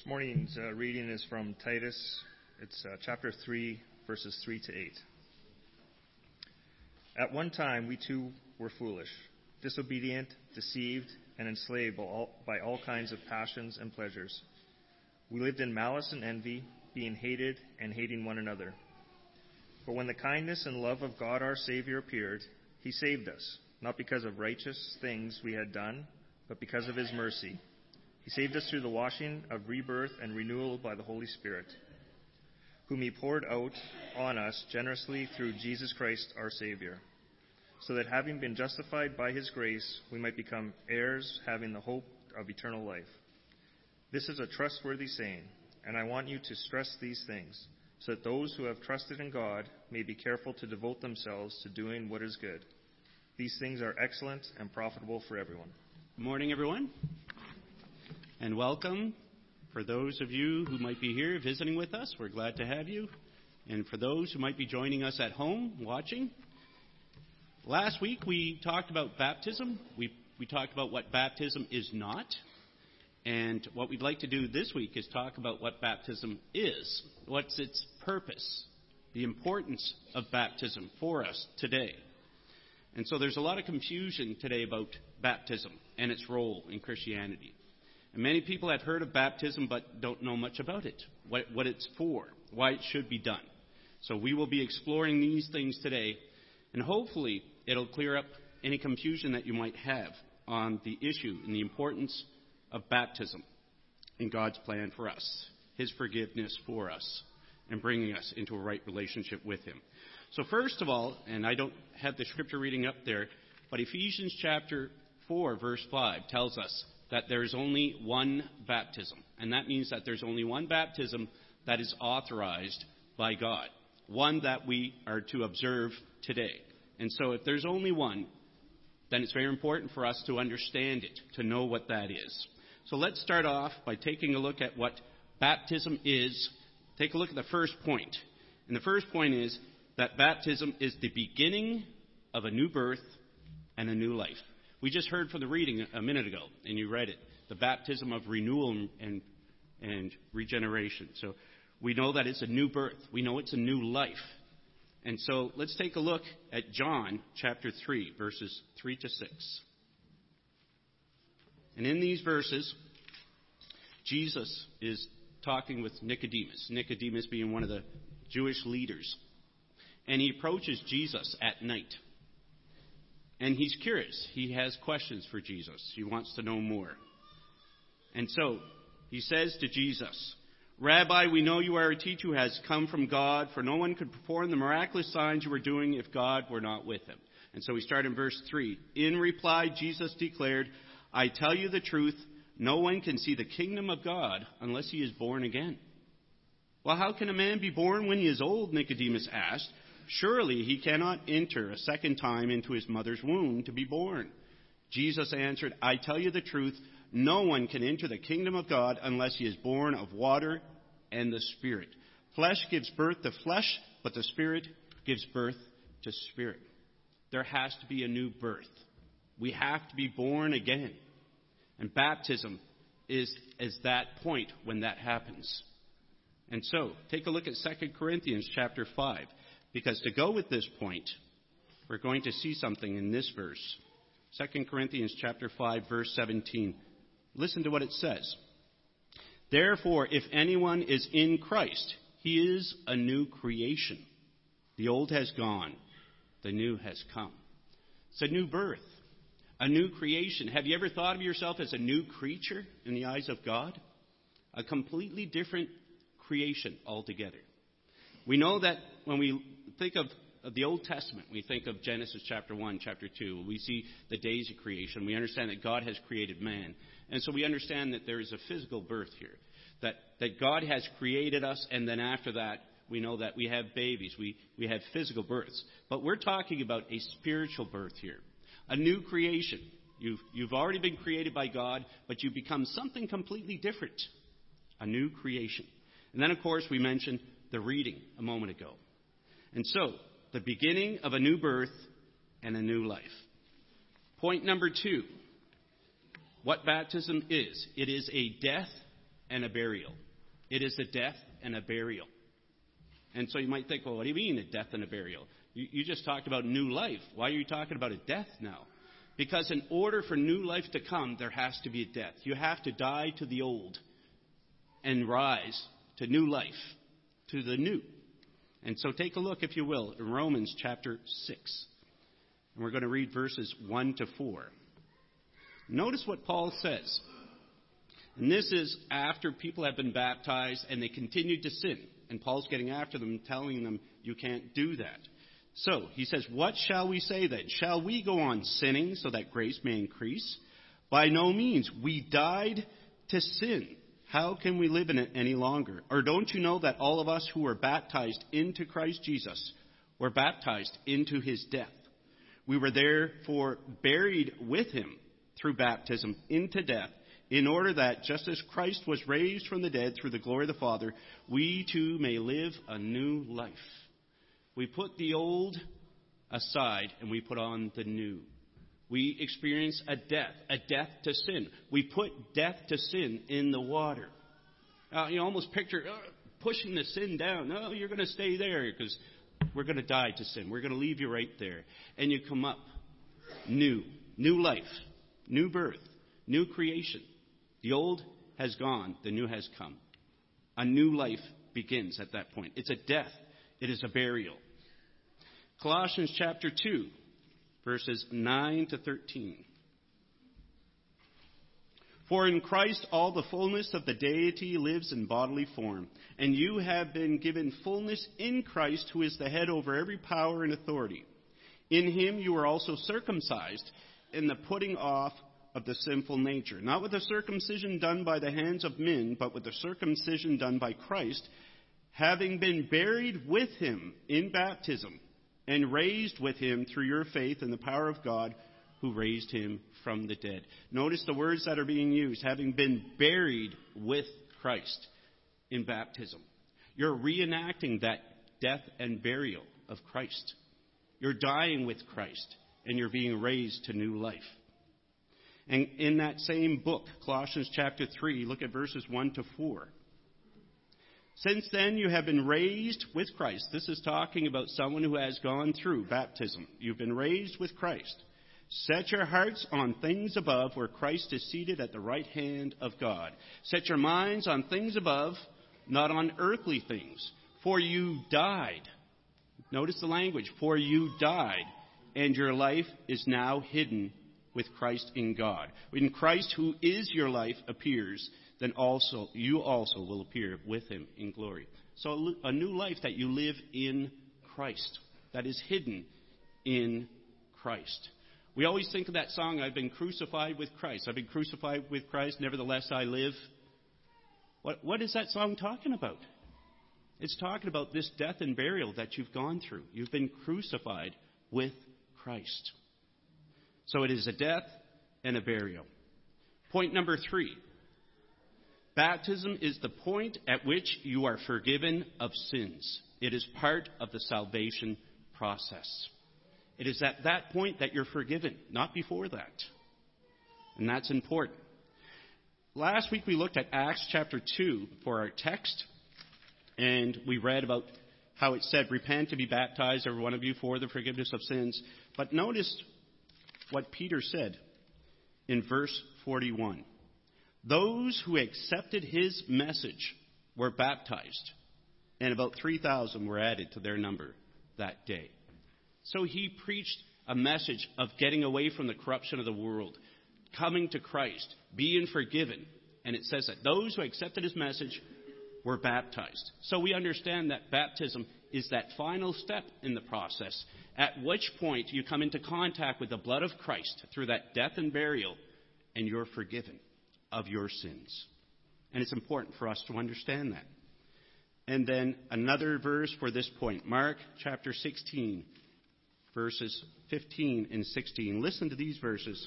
This morning's uh, reading is from Titus. It's uh, chapter 3, verses 3 to 8. At one time, we too were foolish, disobedient, deceived, and enslaved by all, by all kinds of passions and pleasures. We lived in malice and envy, being hated and hating one another. But when the kindness and love of God our Savior appeared, He saved us, not because of righteous things we had done, but because of His mercy he saved us through the washing of rebirth and renewal by the Holy Spirit, whom He poured out on us generously through Jesus Christ our Savior, so that having been justified by His grace, we might become heirs, having the hope of eternal life. This is a trustworthy saying, and I want you to stress these things, so that those who have trusted in God may be careful to devote themselves to doing what is good. These things are excellent and profitable for everyone. Good morning, everyone and welcome. For those of you who might be here visiting with us, we're glad to have you. And for those who might be joining us at home watching, last week we talked about baptism. We, we talked about what baptism is not. And what we'd like to do this week is talk about what baptism is. What's its purpose? The importance of baptism for us today. And so there's a lot of confusion today about baptism and its role in Christianity. And many people have heard of baptism but don't know much about it, what, what it's for, why it should be done. So we will be exploring these things today, and hopefully it'll clear up any confusion that you might have on the issue and the importance of baptism in God's plan for us, His forgiveness for us, and bringing us into a right relationship with Him. So, first of all, and I don't have the scripture reading up there, but Ephesians chapter 4, verse 5 tells us that there's only one baptism. And that means that there's only one baptism that is authorized by God, one that we are to observe today. And so if there's only one, then it's very important for us to understand it, to know what that is. So let's start off by taking a look at what baptism is. Take a look at the first point. And the first point is that baptism is the beginning of a new birth and a new life. We just heard from the reading a minute ago, and you read it the baptism of renewal and, and regeneration. So we know that it's a new birth, we know it's a new life. And so let's take a look at John chapter 3, verses 3 to 6. And in these verses, Jesus is talking with Nicodemus, Nicodemus being one of the Jewish leaders. And he approaches Jesus at night. And he's curious. He has questions for Jesus. He wants to know more. And so he says to Jesus, Rabbi, we know you are a teacher who has come from God, for no one could perform the miraculous signs you are doing if God were not with him. And so we start in verse 3. In reply, Jesus declared, I tell you the truth, no one can see the kingdom of God unless he is born again. Well, how can a man be born when he is old? Nicodemus asked. Surely he cannot enter a second time into his mother's womb to be born. Jesus answered, I tell you the truth, no one can enter the kingdom of God unless he is born of water and the Spirit. Flesh gives birth to flesh, but the Spirit gives birth to spirit. There has to be a new birth. We have to be born again. And baptism is, is that point when that happens. And so, take a look at 2 Corinthians chapter 5. Because to go with this point, we're going to see something in this verse. 2 Corinthians chapter 5 verse 17. Listen to what it says. Therefore, if anyone is in Christ, he is a new creation. The old has gone, the new has come. It's a new birth, a new creation. Have you ever thought of yourself as a new creature in the eyes of God? A completely different creation altogether. We know that when we think of, the Old Testament, we think of Genesis chapter 1, chapter 2. We see the days of creation. We understand that God has created man. And so we understand that there is a physical birth here. That, that God has created us, and then after that, we know that we have babies. We, we have physical births. But we're talking about a spiritual birth here. A new creation. You've, you've already been created by God, but you become something completely different. A new creation. And then, of course, we mentioned the reading a moment ago. And so, the beginning of a new birth and a new life. Point number two what baptism is it is a death and a burial. It is a death and a burial. And so you might think, well, what do you mean a death and a burial? You, you just talked about new life. Why are you talking about a death now? Because in order for new life to come, there has to be a death. You have to die to the old and rise to new life, to the new. And so take a look, if you will, in Romans chapter 6. And we're going to read verses 1 to 4. Notice what Paul says. And this is after people have been baptized and they continue to sin. And Paul's getting after them, telling them, you can't do that. So, he says, What shall we say then? Shall we go on sinning so that grace may increase? By no means. We died to sin. How can we live in it any longer? Or don't you know that all of us who were baptized into Christ Jesus were baptized into his death? We were therefore buried with him through baptism into death, in order that, just as Christ was raised from the dead through the glory of the Father, we too may live a new life. We put the old aside and we put on the new. We experience a death, a death to sin. We put death to sin in the water. Uh, you almost picture uh, pushing the sin down. No, you're going to stay there because we're going to die to sin. We're going to leave you right there. And you come up new, new life, new birth, new creation. The old has gone, the new has come. A new life begins at that point. It's a death, it is a burial. Colossians chapter 2, verses 9 to 13. For in Christ all the fullness of the deity lives in bodily form, and you have been given fullness in Christ, who is the head over every power and authority. In him you were also circumcised in the putting off of the sinful nature, not with the circumcision done by the hands of men, but with the circumcision done by Christ, having been buried with him in baptism and raised with him through your faith in the power of God who raised him from the dead. Notice the words that are being used having been buried with Christ in baptism. You're reenacting that death and burial of Christ. You're dying with Christ and you're being raised to new life. And in that same book, Colossians chapter 3, look at verses 1 to 4. Since then, you have been raised with Christ. This is talking about someone who has gone through baptism. You've been raised with Christ. Set your hearts on things above where Christ is seated at the right hand of God. Set your minds on things above, not on earthly things. For you died. Notice the language. For you died, and your life is now hidden with Christ in God. When Christ, who is your life, appears, then also you also will appear with him in glory. So a new life that you live in Christ, that is hidden in Christ. We always think of that song, I've been crucified with Christ. I've been crucified with Christ, nevertheless I live. What, what is that song talking about? It's talking about this death and burial that you've gone through. You've been crucified with Christ. So it is a death and a burial. Point number three Baptism is the point at which you are forgiven of sins. It is part of the salvation process. It is at that point that you're forgiven, not before that. And that's important. Last week we looked at Acts chapter 2 for our text, and we read about how it said, Repent to be baptized, every one of you, for the forgiveness of sins. But notice what Peter said in verse 41. Those who accepted his message were baptized, and about 3,000 were added to their number that day. So he preached a message of getting away from the corruption of the world, coming to Christ, being forgiven. And it says that those who accepted his message were baptized. So we understand that baptism is that final step in the process, at which point you come into contact with the blood of Christ through that death and burial, and you're forgiven of your sins. And it's important for us to understand that. And then another verse for this point Mark chapter 16, verses 15 and 16. Listen to these verses.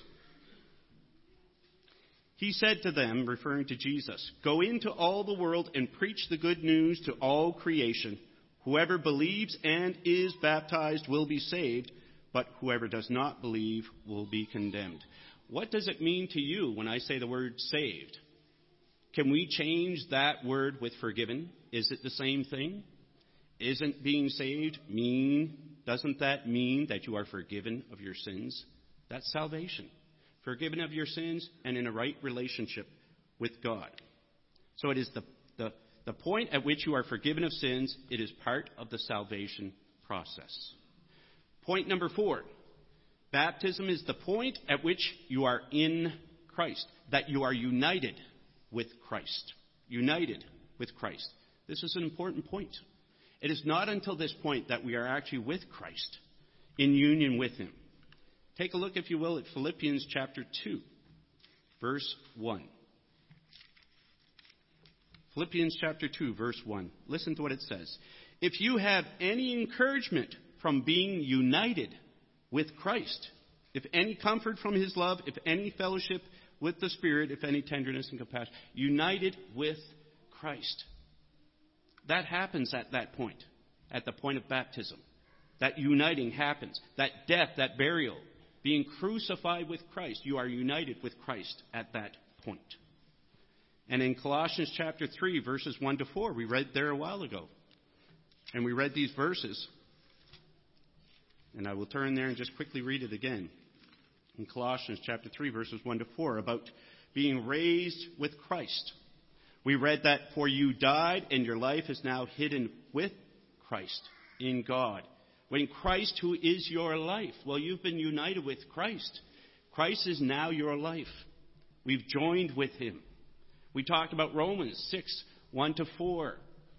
He said to them, referring to Jesus, Go into all the world and preach the good news to all creation. Whoever believes and is baptized will be saved, but whoever does not believe will be condemned. What does it mean to you when I say the word saved? Can we change that word with forgiven? Is it the same thing? Isn't being saved mean, doesn't that mean that you are forgiven of your sins? That's salvation. Forgiven of your sins and in a right relationship with God. So it is the, the, the point at which you are forgiven of sins, it is part of the salvation process. Point number four baptism is the point at which you are in Christ, that you are united with Christ. United with Christ. This is an important point. It is not until this point that we are actually with Christ, in union with Him. Take a look, if you will, at Philippians chapter 2, verse 1. Philippians chapter 2, verse 1. Listen to what it says. If you have any encouragement from being united with Christ, if any comfort from his love, if any fellowship with the Spirit, if any tenderness and compassion, united with Christ. That happens at that point, at the point of baptism. That uniting happens. That death, that burial, being crucified with Christ. You are united with Christ at that point. And in Colossians chapter 3, verses 1 to 4, we read there a while ago. And we read these verses. And I will turn there and just quickly read it again. In Colossians chapter 3, verses 1 to 4, about being raised with Christ. We read that, For you died, and your life is now hidden with Christ in God. When Christ, who is your life, well, you've been united with Christ. Christ is now your life. We've joined with him. We talked about Romans 6, 1 to 4.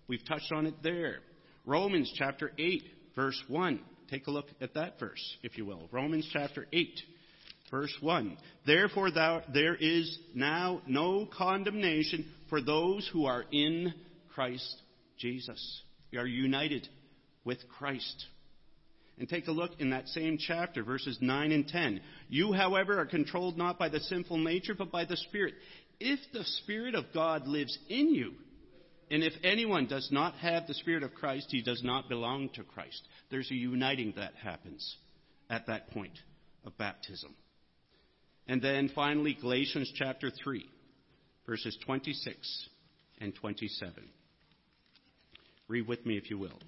We've touched on it there. Romans chapter 8, verse 1. Take a look at that verse, if you will. Romans chapter 8, verse 1. Therefore, thou, there is now no condemnation for those who are in Christ Jesus. We are united with Christ. And take a look in that same chapter, verses 9 and 10. You, however, are controlled not by the sinful nature, but by the Spirit. If the Spirit of God lives in you, and if anyone does not have the Spirit of Christ, he does not belong to Christ. There's a uniting that happens at that point of baptism. And then finally, Galatians chapter 3, verses 26 and 27. Read with me if you will.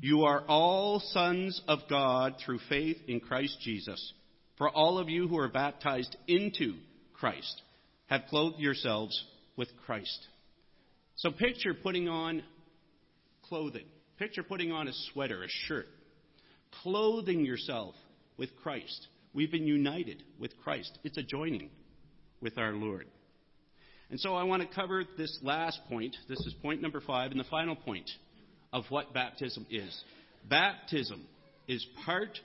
You are all sons of God through faith in Christ Jesus. For all of you who are baptized into Christ have clothed yourselves with Christ. So picture putting on clothing. Picture putting on a sweater, a shirt. Clothing yourself with Christ. We've been united with Christ. It's a joining with our Lord. And so I want to cover this last point. This is point number five, and the final point of what baptism is. Baptism is part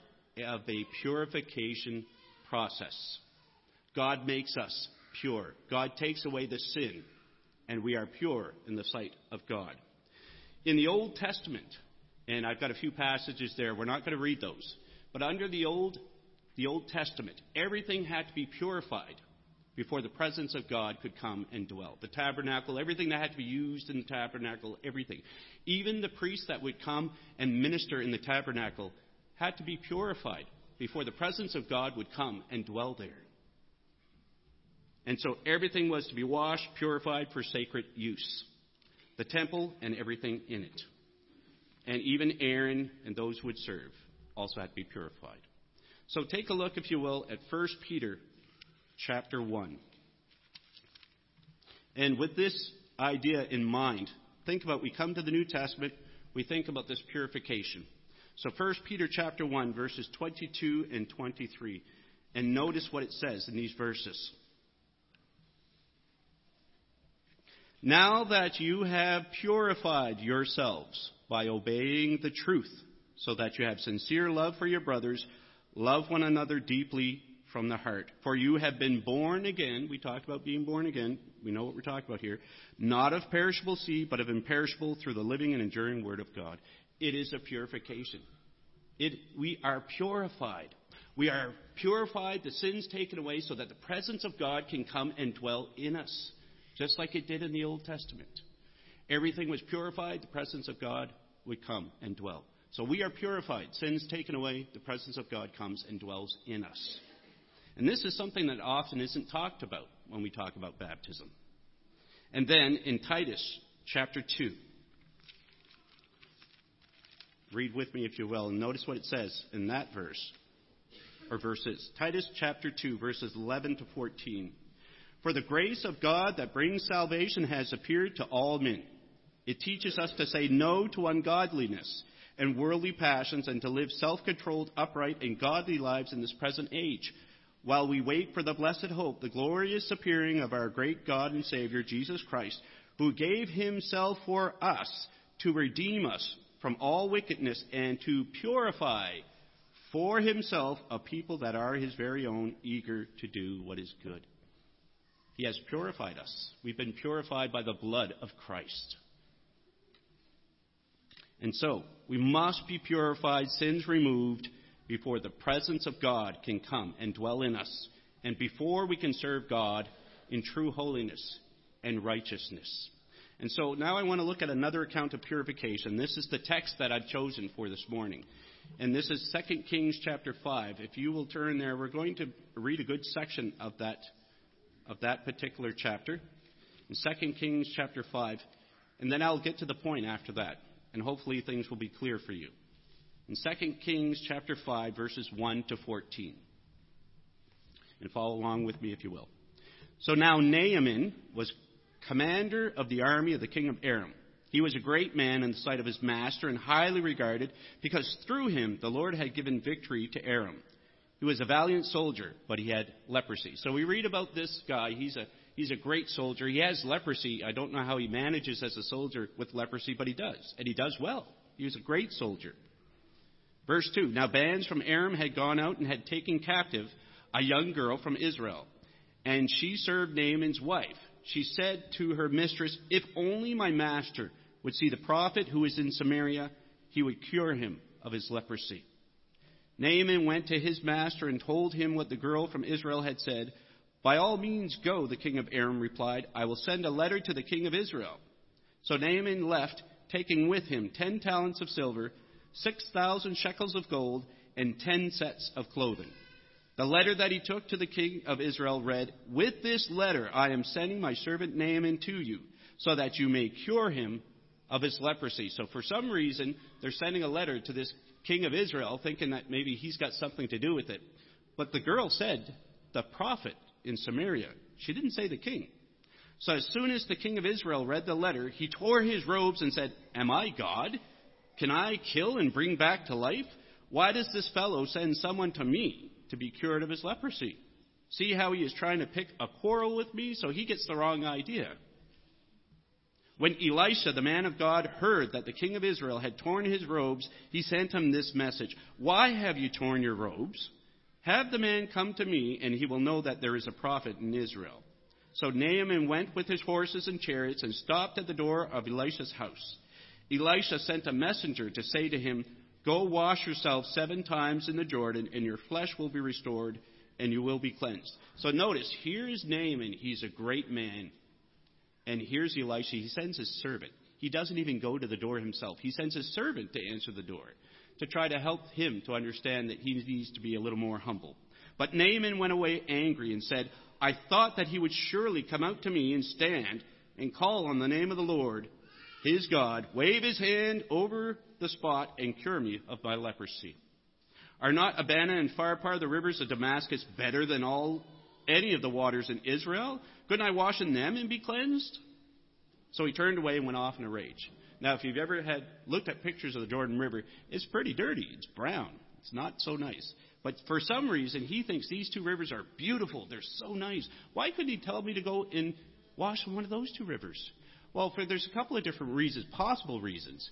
of a purification process. God makes us pure. God takes away the sin, and we are pure in the sight of God. In the Old Testament, and I've got a few passages there, we're not going to read those, but under the Old the Old Testament, everything had to be purified before the presence of God could come and dwell. The tabernacle, everything that had to be used in the tabernacle, everything. Even the priests that would come and minister in the tabernacle had to be purified before the presence of God would come and dwell there. And so everything was to be washed, purified for sacred use. The temple and everything in it. And even Aaron and those who would serve also had to be purified. So take a look, if you will, at 1 Peter chapter 1. And with this idea in mind, think about we come to the New Testament, we think about this purification. So 1 Peter chapter 1 verses 22 and 23. And notice what it says in these verses. Now that you have purified yourselves by obeying the truth, so that you have sincere love for your brothers, Love one another deeply from the heart. For you have been born again. We talked about being born again. We know what we're talking about here. Not of perishable seed, but of imperishable through the living and enduring word of God. It is a purification. It, we are purified. We are purified, the sins taken away, so that the presence of God can come and dwell in us, just like it did in the Old Testament. Everything was purified, the presence of God would come and dwell. So we are purified, sins taken away, the presence of God comes and dwells in us. And this is something that often isn't talked about when we talk about baptism. And then in Titus chapter 2, read with me if you will, and notice what it says in that verse, or verses. Titus chapter 2, verses 11 to 14. For the grace of God that brings salvation has appeared to all men. It teaches us to say no to ungodliness and worldly passions and to live self controlled, upright, and godly lives in this present age, while we wait for the blessed hope, the glorious appearing of our great God and Savior, Jesus Christ, who gave himself for us to redeem us from all wickedness and to purify for himself a people that are his very own, eager to do what is good. He has purified us. We've been purified by the blood of Christ. And so, we must be purified, sins removed, before the presence of God can come and dwell in us, and before we can serve God in true holiness and righteousness. And so now I want to look at another account of purification. This is the text that I've chosen for this morning. And this is 2 Kings chapter 5. If you will turn there, we're going to read a good section of that, of that particular chapter. In 2 Kings chapter 5. And then I'll get to the point after that and hopefully things will be clear for you. In 2 Kings chapter 5 verses 1 to 14. And follow along with me if you will. So now Naaman was commander of the army of the king of Aram. He was a great man in the sight of his master and highly regarded because through him the Lord had given victory to Aram. He was a valiant soldier, but he had leprosy. So we read about this guy. He's a He's a great soldier. He has leprosy. I don't know how he manages as a soldier with leprosy, but he does. And he does well. He was a great soldier. Verse 2 Now bands from Aram had gone out and had taken captive a young girl from Israel. And she served Naaman's wife. She said to her mistress, If only my master would see the prophet who is in Samaria, he would cure him of his leprosy. Naaman went to his master and told him what the girl from Israel had said. By all means go, the king of Aram replied. I will send a letter to the king of Israel. So Naaman left, taking with him ten talents of silver, six thousand shekels of gold, and ten sets of clothing. The letter that he took to the king of Israel read, With this letter I am sending my servant Naaman to you, so that you may cure him of his leprosy. So for some reason, they're sending a letter to this king of Israel, thinking that maybe he's got something to do with it. But the girl said, The prophet in Samaria. She didn't say the king. So as soon as the king of Israel read the letter, he tore his robes and said, Am I God? Can I kill and bring back to life? Why does this fellow send someone to me to be cured of his leprosy? See how he is trying to pick a quarrel with me? So he gets the wrong idea. When Elisha, the man of God, heard that the king of Israel had torn his robes, he sent him this message Why have you torn your robes? Have the man come to me, and he will know that there is a prophet in Israel. So Naaman went with his horses and chariots and stopped at the door of Elisha's house. Elisha sent a messenger to say to him, Go wash yourself seven times in the Jordan, and your flesh will be restored, and you will be cleansed. So notice, here is Naaman. He's a great man. And here's Elisha. He sends his servant. He doesn't even go to the door himself. He sends his servant to answer the door to try to help him to understand that he needs to be a little more humble. But Naaman went away angry and said, I thought that he would surely come out to me and stand and call on the name of the Lord, his God, wave his hand over the spot and cure me of my leprosy. Are not Abana and Pharpar, the rivers of Damascus, better than all any of the waters in Israel? Couldn't I wash in them and be cleansed? So he turned away and went off in a rage. Now, if you've ever had looked at pictures of the Jordan River, it's pretty dirty. It's brown. It's not so nice. But for some reason, he thinks these two rivers are beautiful. They're so nice. Why couldn't he tell me to go and wash in one of those two rivers? Well, for, there's a couple of different reasons, possible reasons.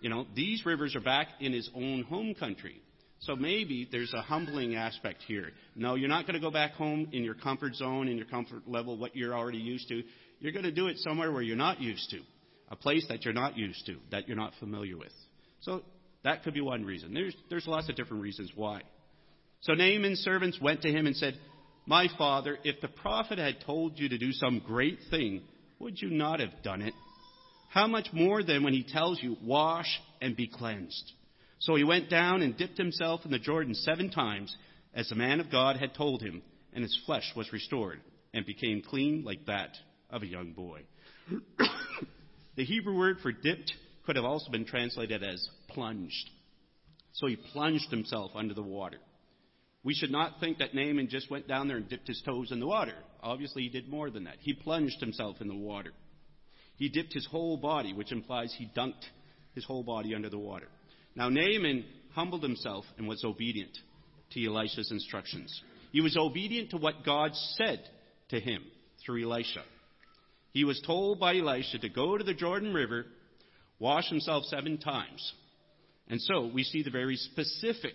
You know, these rivers are back in his own home country. So maybe there's a humbling aspect here. No, you're not going to go back home in your comfort zone, in your comfort level, what you're already used to. You're going to do it somewhere where you're not used to a place that you're not used to, that you're not familiar with. So that could be one reason. There's, there's lots of different reasons why. So Naaman's servants went to him and said, My father, if the prophet had told you to do some great thing, would you not have done it? How much more then when he tells you, Wash and be cleansed? So he went down and dipped himself in the Jordan seven times, as the man of God had told him, and his flesh was restored and became clean like that of a young boy. the Hebrew word for dipped could have also been translated as plunged. So he plunged himself under the water. We should not think that Naaman just went down there and dipped his toes in the water. Obviously, he did more than that. He plunged himself in the water. He dipped his whole body, which implies he dunked his whole body under the water. Now, Naaman humbled himself and was obedient to Elisha's instructions. He was obedient to what God said to him through Elisha. He was told by Elisha to go to the Jordan River, wash himself seven times. And so we see the very specific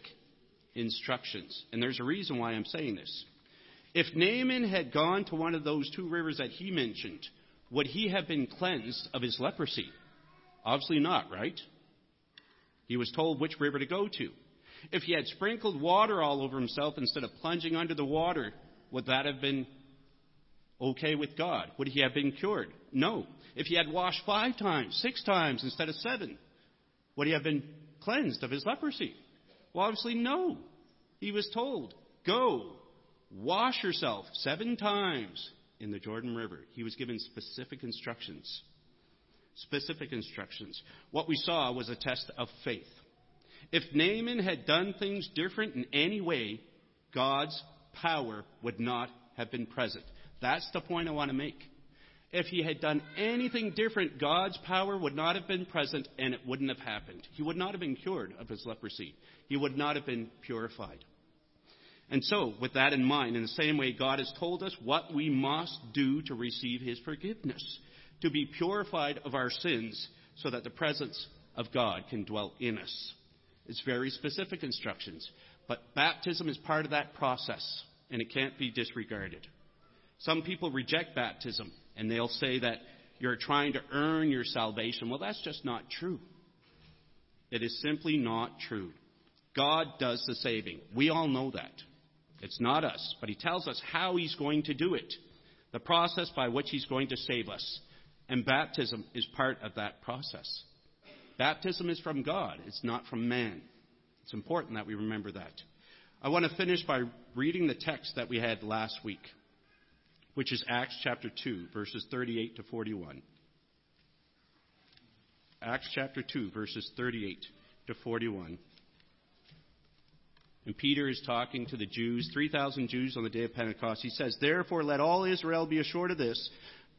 instructions. And there's a reason why I'm saying this. If Naaman had gone to one of those two rivers that he mentioned, would he have been cleansed of his leprosy? Obviously not, right? He was told which river to go to. If he had sprinkled water all over himself instead of plunging under the water, would that have been okay with God? Would he have been cured? No. If he had washed five times, six times instead of seven, would he have been cleansed of his leprosy? Well, obviously, no. He was told, Go, wash yourself seven times in the Jordan River. He was given specific instructions. Specific instructions. What we saw was a test of faith. If Naaman had done things different in any way, God's power would not have been present. That's the point I want to make. If he had done anything different, God's power would not have been present and it wouldn't have happened. He would not have been cured of his leprosy. He would not have been purified. And so, with that in mind, in the same way, God has told us what we must do to receive His forgiveness, to be purified of our sins, so that the presence of God can dwell in us. It's very specific instructions. But baptism is part of that process, and it can't be disregarded. Some people reject baptism, and they'll say that you're trying to earn your salvation. Well, that's just not true. It is simply not true. God does the saving. We all know that. It's not us, but He tells us how He's going to do it, the process by which He's going to save us. And baptism is part of that process. Baptism is from God, it's not from man. It's important that we remember that. I want to finish by reading the text that we had last week, which is Acts chapter 2, verses 38 to 41. Acts chapter 2, verses 38 to 41. And Peter is talking to the Jews, 3,000 Jews on the day of Pentecost. He says, Therefore, let all Israel be assured of this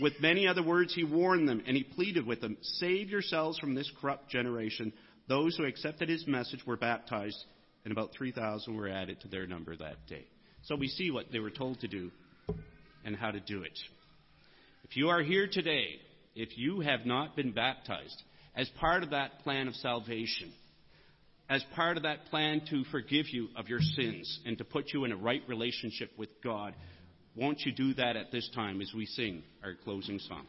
With many other words, he warned them and he pleaded with them Save yourselves from this corrupt generation. Those who accepted his message were baptized, and about 3,000 were added to their number that day. So we see what they were told to do and how to do it. If you are here today, if you have not been baptized as part of that plan of salvation, as part of that plan to forgive you of your sins and to put you in a right relationship with God, won't you do that at this time as we sing our closing song?